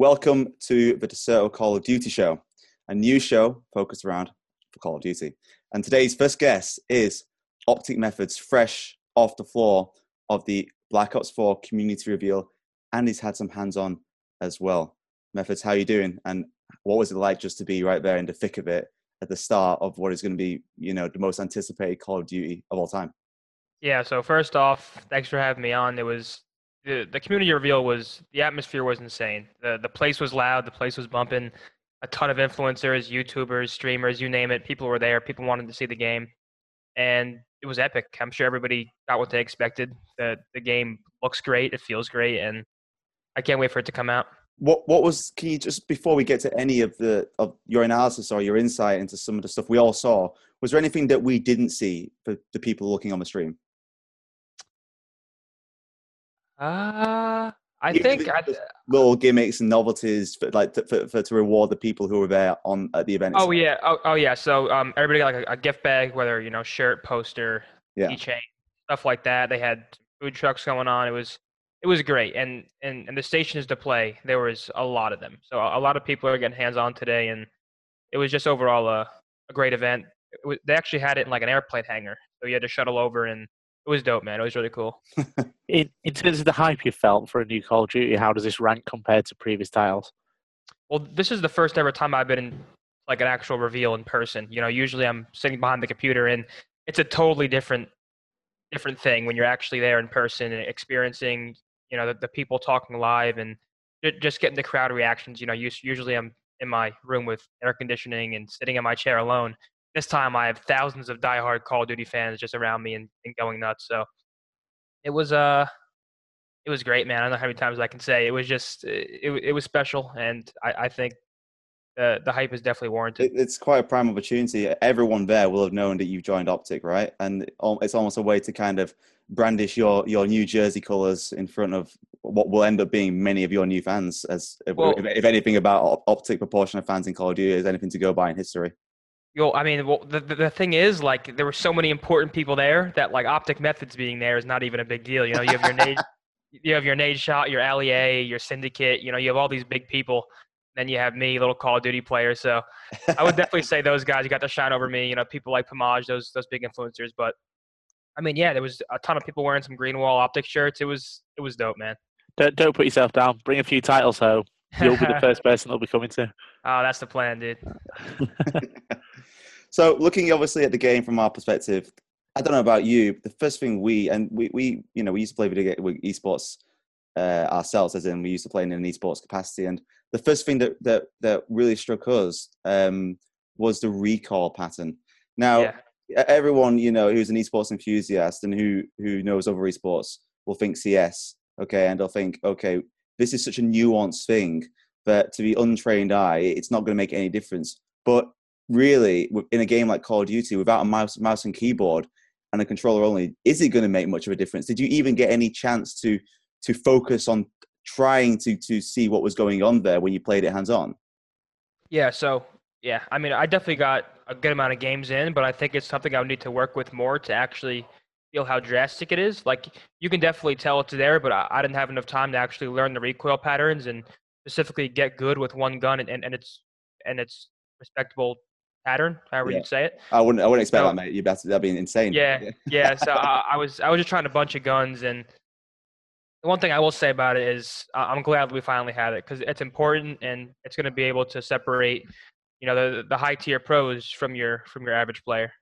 Welcome to the Dexerto Call of Duty show, a new show focused around Call of Duty. And today's first guest is Optic Methods, fresh off the floor of the Black Ops 4 community reveal, and he's had some hands-on as well. Methods, how you doing? And what was it like just to be right there in the thick of it at the start of what is going to be, you know, the most anticipated Call of Duty of all time? Yeah. So first off, thanks for having me on. It was the the community reveal was the atmosphere was insane. the The place was loud. The place was bumping. A ton of influencers, YouTubers, streamers, you name it. People were there. People wanted to see the game, and it was epic. I'm sure everybody got what they expected. the The game looks great. It feels great, and I can't wait for it to come out. What What was? Can you just before we get to any of the of your analysis or your insight into some of the stuff we all saw? Was there anything that we didn't see for the people looking on the stream? Uh, I think I, little gimmicks and novelties for like to, for, for, to reward the people who were there on at the event. Oh yeah, oh, oh yeah. So um, everybody got like a, a, gift bag, whether you know shirt, poster, yeah. keychain, stuff like that. They had food trucks going on. It was it was great, and and and the stations to play there was a lot of them. So a, lot of people are getting hands on today, and it was just overall a, a great event. Was, they actually had it in like an airplane hangar, so you had to shuttle over and it was dope, man. It was really cool. in, in terms of the hype you felt for a new Call of Duty, how does this rank compared to previous titles? Well, this is the first ever time I've been in like an actual reveal in person. You know, usually I'm sitting behind the computer, and it's a totally different different thing when you're actually there in person and experiencing, you know, the, the people talking live and just getting the crowd reactions. You know, usually I'm in my room with air conditioning and sitting in my chair alone this time I have thousands of diehard Call of Duty fans just around me and, and going nuts. So it was uh it was great, man. I don't know how many times I can say it was just it it was special, and I, I think the the hype is definitely warranted. It's quite a prime opportunity. Everyone there will have known that you've joined Optic, right? And it's almost a way to kind of brandish your your new jersey colors in front of what will end up being many of your new fans. As well, if, if, anything about Optic proportion of fans in Call of Duty is anything to go by in history. Yo, I mean, well, the, the thing is, like, there were so many important people there that, like, Optic Methods being there is not even a big deal. You know, you have your Nade, you have your Nadeshot, your Allier, your Syndicate. You know, you have all these big people. Then you have me, little Call of Duty player. So I would definitely say those guys you got to shine over me. You know, people like Pamaj, those those big influencers. But I mean, yeah, there was a ton of people wearing some green wall Optic shirts. It was it was dope, man. Don't don't put yourself down. Bring a few titles home. You'll be the first person they'll be coming to. Oh, that's the plan, dude. So looking obviously at the game from our perspective, I don't know about you. The first thing we and we we you know we used to play video game with esports uh, ourselves, as in we used to play in an esports capacity. And the first thing that that that really struck us um, was the recoil pattern. Now, yeah. everyone you know who's an esports enthusiast and who who knows other esports will think CS, okay, and they'll think, okay, this is such a nuanced thing that to the untrained eye, it's not going to make any difference. But really in a game like Call of Duty without a mouse, mouse and keyboard and a controller only, is it going to make much of a difference? Did you even get any chance to to focus on trying to to see what was going on there when you played it hands on? Yeah, so yeah, I mean, I definitely got a good amount of games in, but I think it's something I would need to work with more to actually feel how drastic it is. Like you can definitely tell it's there, but I, I didn't have enough time to actually learn the recoil patterns and specifically get good with one gun and, and, and it's and it's respectable pattern, however yeah. you say it. I wouldn't. I wouldn't expect so, that, mate. You better. That'd be insane. Yeah, yeah. So I, I, was. I was just trying a bunch of guns, and the one thing I will say about it is I'm glad we finally had it because it's important, and it's going to be able to separate, you know, the the high tier pros from your from your average player.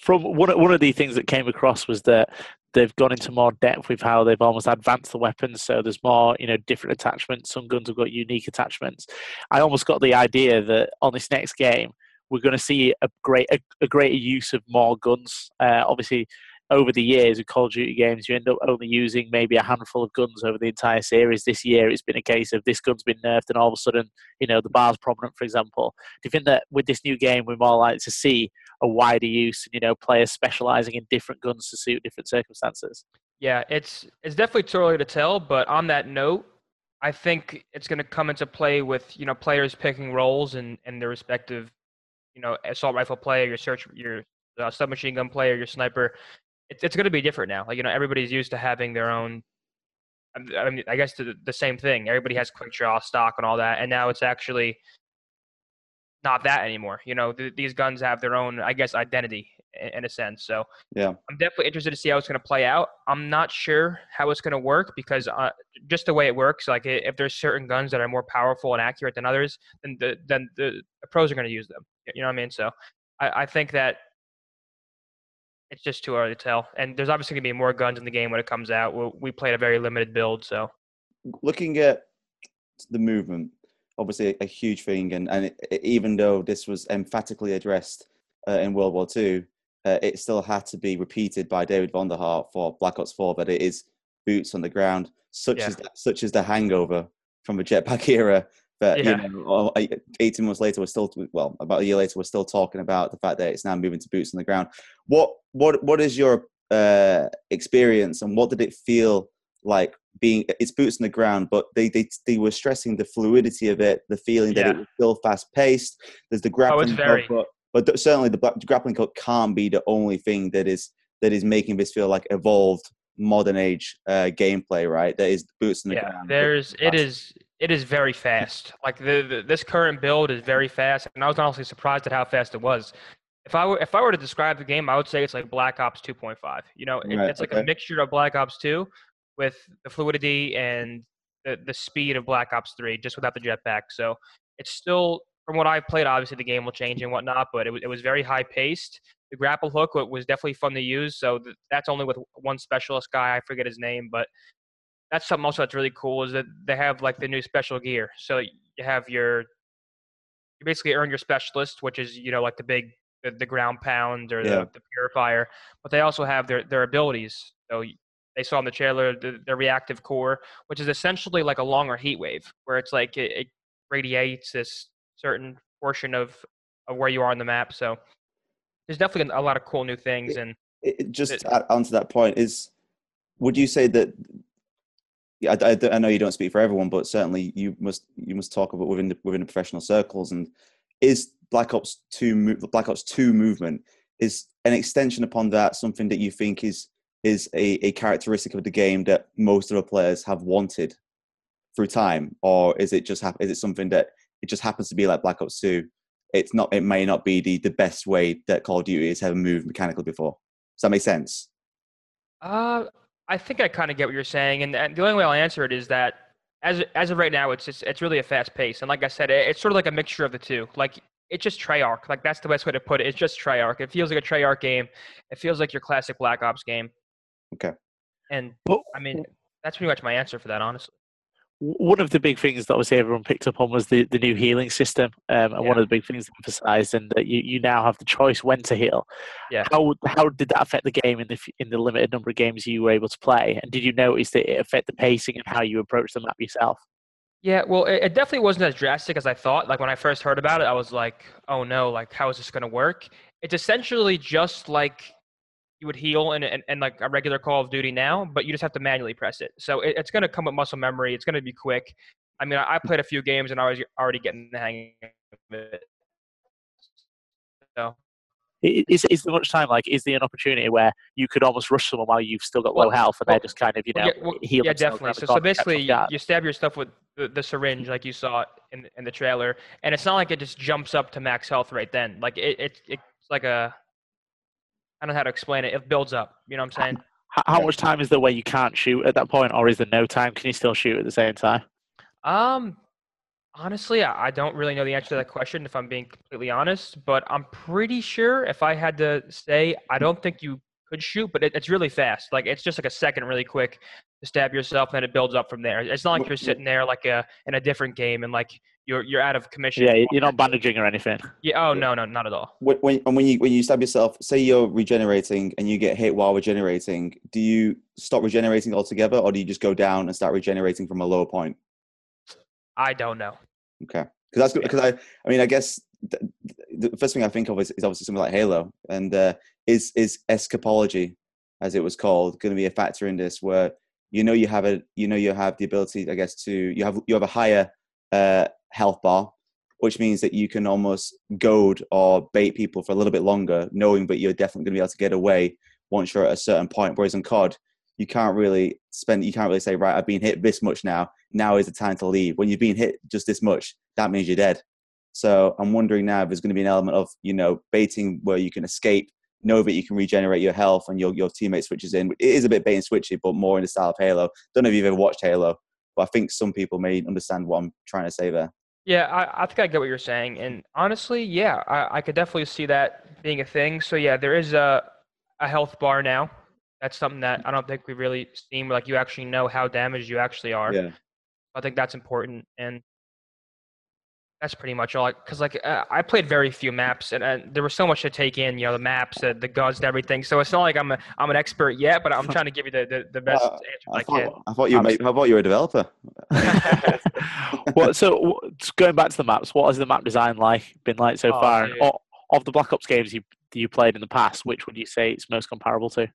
From one one of the things that came across was that they've gone into more depth with how they've almost advanced the weapons so there's more you know different attachments some guns have got unique attachments i almost got the idea that on this next game we're going to see a great a, a greater use of more guns. Uh, obviously, over the years of Call of Duty games, you end up only using maybe a handful of guns over the entire series. This year, it's been a case of this gun's been nerfed, and all of a sudden, you know, the bar's prominent, for example. Do you think that with this new game, we're more likely to see a wider use, and you know, players specializing in different guns to suit different circumstances? Yeah, it's it's definitely too early to tell. But on that note, I think it's going to come into play with you know players picking roles and and their respective you know assault rifle player, your search, your uh, submachine gun player, your sniper. It's it's going to be different now. Like you know, everybody's used to having their own I mean, I guess the, the same thing. Everybody has quick draw stock and all that, and now it's actually not that anymore. You know, th- these guns have their own, I guess, identity in, in a sense. So Yeah. I'm definitely interested to see how it's going to play out. I'm not sure how it's going to work because uh, just the way it works, like if there's certain guns that are more powerful and accurate than others, then the then the, the pros are going to use them. You know what I mean? So I, I think that it's just too early to tell. And there's obviously going to be more guns in the game when it comes out. We, we played a very limited build, so looking at the movement, obviously a, huge thing, and and it, it- even though this was emphatically addressed uh, in World War II, uh, it still had to be repeated by David Vonderhaar for Black Ops 4 that it is boots on the ground, such Yeah. as such as the hangover from the jetpack era. But Yeah. you know, uh, 18 months later, we're still well, about a year later, we're still talking about the fact that it's now moving to boots on the ground. What what what is your uh, experience, and what did it feel like being it's boots on the ground, but they they they were stressing the fluidity of it, the feeling that Yeah. it was still fast paced. There's the grappling, hook, very- but, but certainly the, the grappling hook can't be the only thing that is that is making this feel like evolved modern age uh, gameplay, right? That is boots on the yeah, ground. there's it is it is very fast. Like the, the this current build is very fast, and I was honestly surprised at how fast it was. If I were if I were to describe the game, I would say it's like Black Ops 2.5. You know, it, Right, it's like okay. a mixture of Black Ops 2 with the fluidity and the the speed of Black Ops 3, just without the jetpack. So it's still from what I've played. Obviously, the game will change and whatnot, but it was it was very high paced. The grapple hook was definitely fun to use. So th- that's only with one specialist guy. I forget his name, but that's something also that's really cool is that they have like the new special gear. So you have your you basically earn your specialist, which is you know like the big the, the ground pound or Yeah. the, the purifier, but they also have their their abilities. So they saw in the trailer the, the reactive core, which is essentially like a longer heat wave, where it's like it, it radiates this certain portion of of where you are on the map. So there's definitely a lot of cool new things, and it, it- just it- onto that point is would you say that yeah, I, I, I know you don't speak for everyone but certainly you must you must talk about within the within the professional circles and is black ops 2 black ops 2 movement is an extension upon that something that you think is is a, a characteristic of the game that most of the players have wanted through time or is it just is it something that it just happens to be like black ops 2 it's not it may not be the the best way that call of duty has ever moved mechanically before does that make sense? Uh, I think I kind of get what you're saying, and, and the only way I'll answer it is that as as of right now, it's just it's really a fast pace, and like I said, it, it's sort of like a mixture of the two. Like it's just Treyarch. Like that's the best way to put it. It's just Treyarch. It feels like a Treyarch game. It feels like your classic Black Ops game. Okay. And Well, I mean, that's pretty much my answer for that, honestly. one of the big things that obviously everyone picked up on was the, the new healing system, um, and Yeah. one of the big things emphasised, and that you, you now have the choice when to heal. Yeah. How how did that affect the game in the in the limited number of games you were able to play? And did you notice that it affect the pacing and how you approach the map yourself? Yeah, well, it, it definitely wasn't as drastic as I thought. Like when I first heard about it, I was like, "Oh no! Like how is this going to work?" It's essentially just like you would heal in, in, in like a regular Call of Duty now, but you just have to manually press it. So it, it's going to come with muscle memory. It's going to be quick. I mean, I, I played a few games and I was already getting the hang of it. So Is is there much time? Like, is there an opportunity where you could almost rush someone while you've still got Well- low health, and well- they're just kind of you know Well, yeah, well, yeah, definitely. So, so basically, you, you stab your stuff with the, the syringe, like you saw in in the trailer, and it's not like it just jumps up to max health right then. Like it, it it's like a I don't know how to explain it. It builds up. You know what I'm saying? How, how much time is there where you can't shoot at that point, or is there no time? Can you still shoot at the same time? Um, honestly, I, I don't really know the answer to that question. If I'm being completely honest, but I'm pretty sure if I had to say, I don't think you could shoot, but it, it's really fast. Like it's just like a second, really quick to stab yourself, and then it builds up from there. It's not like you're sitting there like a in a different game and like you're you're out of commission. Yeah, you're not one- bandaging or anything. Yeah. Oh no, no, not at all. When, when, and when you when you stab yourself, say you're regenerating and you get hit while regenerating, do you stop regenerating altogether, or do you just go down and start regenerating from a lower point? I don't know. Okay, because that's because I I mean I guess th- th- the first thing I think of is, is obviously something like Halo, and uh, is is escapology, as it was called, going to be a factor in this where you know you have a you know you have the ability I guess to you have you have a higher uh, health bar, which means that you can almost goad or bait people for a little bit longer, knowing that you're definitely going to be able to get away once you're at a certain point. Whereas in COD, you can't really spend. You can't really say, right, I've been hit this much now. Now is the time to leave. When you've been hit just this much, that means you're dead. So I'm wondering now if there's going to be an element of you know baiting where you can escape, know that you can regenerate your health, and your your teammate switches in. It is a bit bait and switchy, but more in the style of Halo. Don't know if you've ever watched Halo, but I think some people may understand what I'm trying to say there. Yeah, I, I think I get what you're saying, and honestly, yeah, I, I could definitely see that being a thing. So yeah, there is a a health bar now. That's something that I don't think we've really seen. Like you actually know how damaged you actually are. Yeah. I think that's important, and that's pretty much all. Because like uh, I played very few maps, and uh, there was so much to take in. You know, the maps, uh, the guns, and everything. So it's not like I'm a, I'm an expert yet, but I'm trying to give you the the, the best Uh, answers I I, thought, can. I thought you. Were, I thought you were a developer. well, so going back to the maps, what has the map design like been like so Oh, far? And dude. o- of the Black Ops games you you played in the past, which would you say it's most comparable to?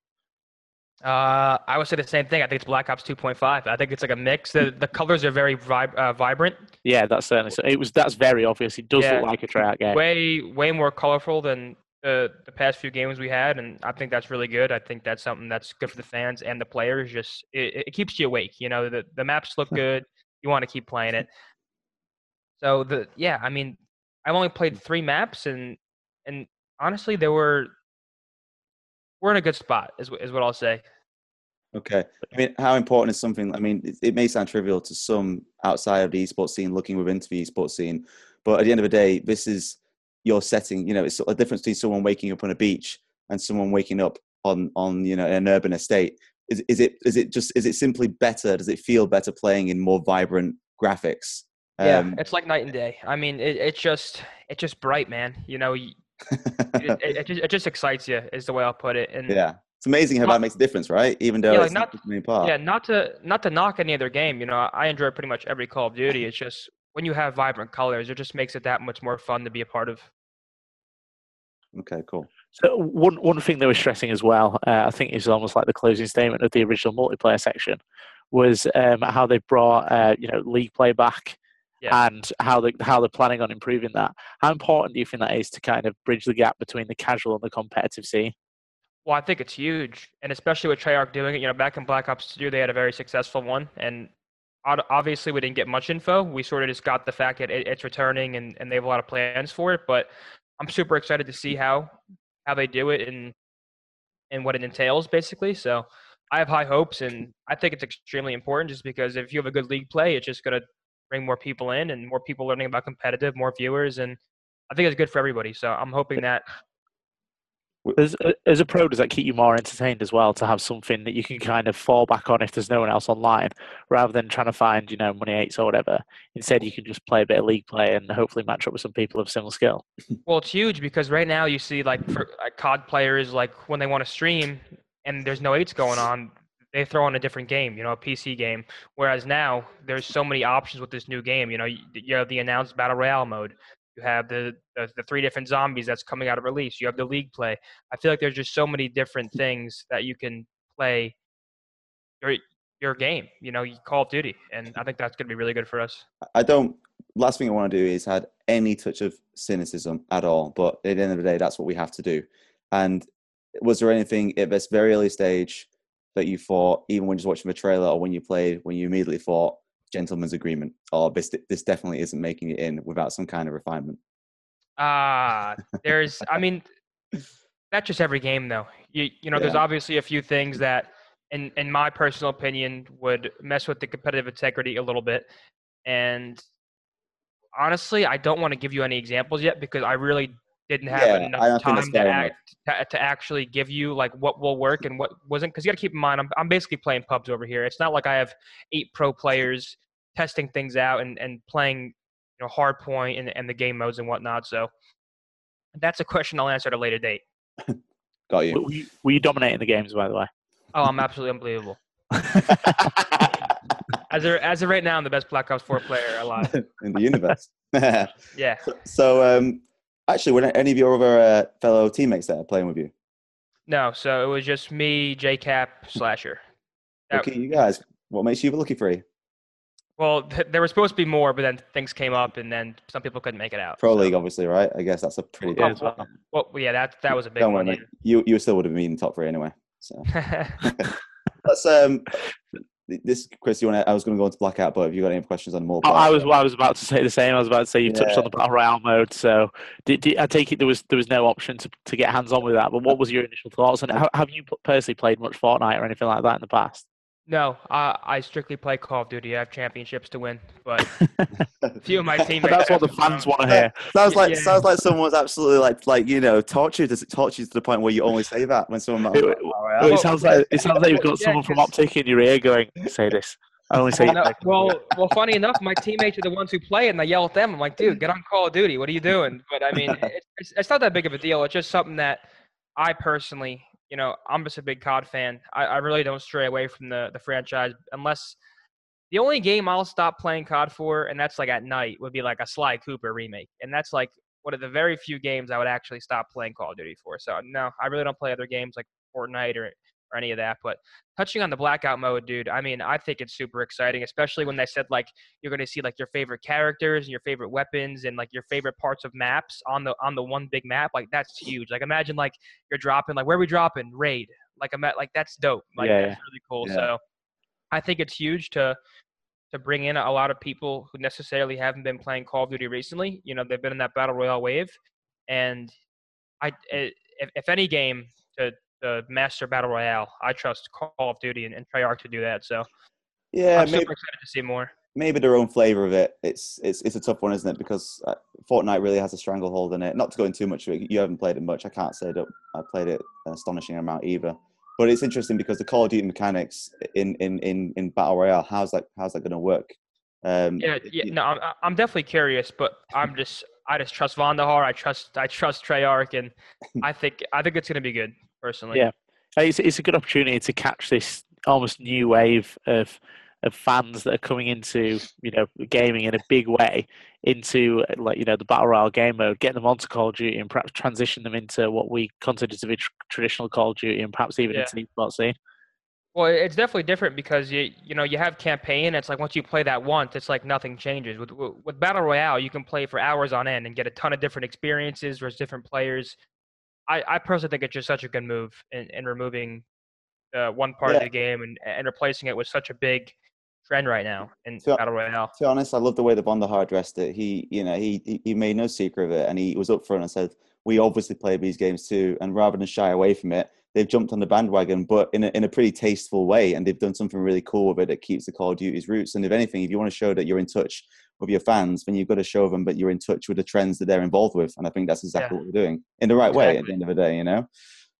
Uh, I would say the same thing. I think it's Black Ops 2.5. I think it's like a mix. The the colors are very vib- uh, vibrant, Yeah, that's certainly so. It was that's very obvious. It does Yeah. look like a Treyarch game. way way more colorful than the the past few games we had, and I think that's really good. I think that's something that's good for the fans and the players. Just it, it keeps you awake. You know, the the maps look good. You want to keep playing it. So the yeah, I mean, I've only played three maps, and and honestly, there were we're in a good spot. Is is what I'll say. Okay. I mean, how important is something? I mean, it, it may sound trivial to some outside of the esports scene looking within the esports scene, but at the end of the day, this is your setting. You know, it's a difference between someone waking up on a beach and someone waking up on on you know an urban estate. Is is it is it just is it simply better? Does it feel better playing in more vibrant graphics? Yeah, Um, it's like night and day. I mean, it, it's just it's just bright, man. You know, it, it, it, just, it just excites you. Is the way I'll put it. And yeah, it's amazing how Not- that makes a difference, right? Even though Yeah, like it's not not- the main part. Yeah, not to not to knock any other game. You know, I enjoy pretty much every Call of Duty. It's just when you have vibrant colors, it just makes it that much more fun to be a part of. Okay, cool. So one one thing they were stressing as well, uh, I think is almost like the closing statement of the original multiplayer section, was um, how they brought uh, you know league play back, Yeah. and how they how they're planning on improving that. How important do you think that is to kind of bridge the gap between the casual and the competitive scene? Well, I think it's huge, and especially with Treyarch doing it. You know, back in Black Ops 2, they had a very successful one, and obviously we didn't get much info. We sort of just got the fact that it, it's returning, and, and they have a lot of plans for it. But I'm super excited to see how how they do it and and what it entails, basically. So I have high hopes, and I think it's extremely important, just because if you have a good league play, it's just gonna bring more people in and more people learning about competitive, more viewers, and I think it's good for everybody. So I'm hoping that As a, as a pro, does that keep you more entertained as well to have something that you can kind of fall back on if there's no one else online, rather than trying to find you know money eights or whatever? Instead, you can just play a bit of league play and hopefully match up with some people of similar skill. Well, it's huge because right now you see like for like COD players like when they want to stream and there's no eights going on, they throw on a different game, you know, a PC game. Whereas now there's so many options with this new game. You know, you, you have the announced battle royale mode. You have the, the the three different zombies that's coming out of release. You have the league play. I feel like there's just so many different things that you can play your your game. You know, Call of Duty, and I think that's going to be really good for us. I don't. Last thing I want to do is add any touch of cynicism at all. But at the end of the day, that's what we have to do. And was there anything at this very early stage that you thought, even when just watching the trailer or when you played, when you immediately thought, "Gentleman's agreement," or this this definitely isn't making it in without some kind of refinement? Ah, there's. I mean, that's just every game, though. You you know, there's obviously a few things that, in in my personal opinion, would mess with the competitive integrity a little bit. And honestly, I don't want to give you any examples yet because I really didn't have Yeah, enough don't think that's time to act to, to actually give you like what will work and what wasn't. Because you got to keep in mind, I'm I'm basically playing pubs over here. It's not like I have eight pro players testing things out and and playing you know hard point and, and the game modes and whatnot. So that's a question I'll answer at a later date. Got Were you. you, were you dominating the games, by the way? Oh, I'm absolutely unbelievable. As of, as of right now, I'm the best Black Ops 4 player alive. in the universe. Yeah. so, um, actually, were there any of your other uh, fellow teammates there playing with you? No, so it was just me, JKap, Slasher. That- Okay, you guys. What makes you the lucky three? Well, th- there were supposed to be more, but then things came up, and then some people couldn't make it out. Pro so- League, obviously, right? I guess that's a pretty Yeah, big. as well. Well, yeah, that that was a big Don't one. worry. You you still would have been in top three anyway. So. Let's um, this Chris, you want? I was going to go into blackout, but have you got any questions on more? I, I was. I was about to say the same. I was about to say you touched on the battle royale mode. So, did, did, I take it there was there was no option to, to get hands on with that? But what was your initial thoughts? And have you personally played much Fortnite or anything like that in the past? No, uh, I strictly play Call of Duty. I have championships to win, but a few of my teammates. That's what the fans want to hear. Sounds like yeah. sounds like someone's absolutely like like you know tortured. Does it torture you to the point where you only say that when someone? It, well, it sounds like it sounds like you've got yeah, someone from Optic in your ear going, "Say this." I only say. No, well, well, funny enough, my teammates are the ones who play it, and I yell at them. I'm like, "Dude, get on Call of Duty. What are you doing?" But I mean, it's, it's not that big of a deal. It's just something that I personally you know, I'm just a big COD fan. I, I really don't stray away from the the franchise unless the only game I'll stop playing COD for, and that's like at night, would be like a Sly Cooper remake, and that's like one of the very few games I would actually stop playing Call of Duty for. So no, I really don't play other games like Fortnite or or any of that. But touching on the blackout mode, dude, I mean, I think it's super exciting, especially when they said like you're going to see like your favorite characters and your favorite weapons and like your favorite parts of maps on the on the one big map. Like that's huge. Like imagine like you're dropping like where are we dropping raid. Like I'm at like that's dope. Like yeah, that's really cool. Yeah. So I think it's huge to to bring in a lot of people who necessarily haven't been playing Call of Duty recently. You know, they've been in that battle royale wave, and I eh, if, if any game to the master battle royale. I trust Call of Duty and, and Treyarch to do that. So yeah, I'm maybe, super excited to see more. Maybe their own flavor of it. It's it's it's a tough one, isn't it? Because uh, Fortnite really has a stranglehold in it. Not to go into too much. You haven't played it much. I can't say that I played it an astonishing amount either. But it's interesting because the Call of Duty mechanics in in in, in battle royale. How's that how's that going to work? Um, yeah, yeah, no, I'm, I'm definitely curious, but I'm just I just trust Vonderhaar. I trust I trust Treyarch, and I think I think it's going to be good personally. Yeah, it's it's a good opportunity to catch this almost new wave of of fans that are coming into you know gaming in a big way into like you know the battle royale game mode, get them onto Call of Duty, and perhaps transition them into what we consider to be tr- traditional Call of Duty, and perhaps even yeah. into the esports scene. Well, it's definitely different because you you know you have campaign. It's like once you play that once, it's like nothing changes. With with battle royale, you can play for hours on end and get a ton of different experiences versus different players. I, I personally think it's just such a good move in, in removing uh, one part yeah. of the game and, and replacing it with such a big trend right now in to, battle royale. To be honest, I love the way the Vonderhaar addressed it. He, you know, he he made no secret of it, and he was up front and said, "We obviously play these games too." And rather than shy away from it, they've jumped on the bandwagon, but in a, in a pretty tasteful way, and they've done something really cool with it that keeps the Call of Duty's roots. And if anything, if you want to show that you're in touch with your fans, then you've got to show them that you're in touch with the trends that they're involved with. And I think that's exactly yeah. what we're doing in the right exactly. way at the end of the day, you know?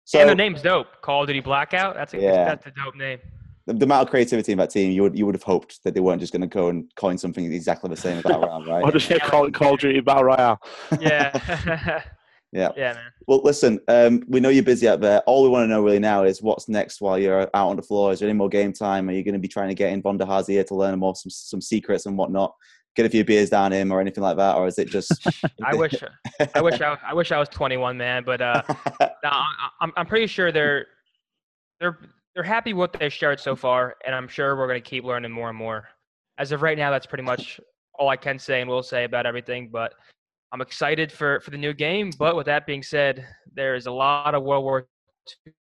So, and the name's dope. Call of Duty Blackout. That's a, yeah. that's a dope name. The, the, amount of creativity in that team, you would you would have hoped that they weren't just going to go and coin something exactly the same as Battle Royale, right? Or just call it Call of Duty Battle Royale. Yeah. Yeah. Yeah, man. Well, listen, um, we know you're busy out there. All we want to know really now is what's next while you're out on the floor. Is there any more game time? Are you going to be trying to get in Vonderhaar's here to learn more some some secrets and whatnot? Get a few beers down him or anything like that, or is it just? I wish, I wish I, I wish I was 21, man. But uh, no, I'm I'm pretty sure they're they're they're happy with what they've shared so far, and I'm sure we're going to keep learning more and more. As of right now, that's pretty much all I can say and will say about everything. But I'm excited for for the new game. But with that being said, there is a lot of World War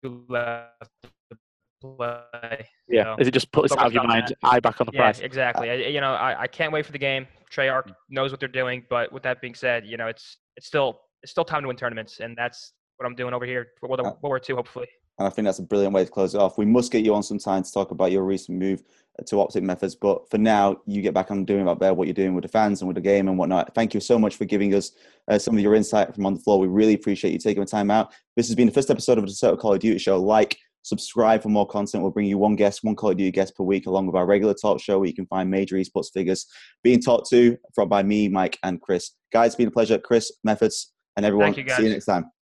II left to play. Yeah, so, is it just put this out of your mind? That. Eye back on the yeah, prize. exactly. I, you know, I, I can't wait for the game. Treyarch mm. knows what they're doing. But with that being said, you know, it's it's still it's still time to win tournaments, and that's what I'm doing over here for World uh, War II, hopefully. And I think that's a brilliant way to close it off. We must get you on some time to talk about your recent move to Optic Methods. But for now, you get back on doing out there what you're doing with the fans and with the game and whatnot. Thank you so much for giving us uh, some of your insight from on the floor. We really appreciate you taking the time out. This has been the first episode of the Total Call of Duty Show. Like, subscribe for more content. We'll bring you one guest, one Call of Duty guest per week, along with our regular talk show where you can find major esports figures being talked to from by me, Mike, and Chris. Guys, it's been a pleasure. Chris, Methods, and everyone. You, see you next time.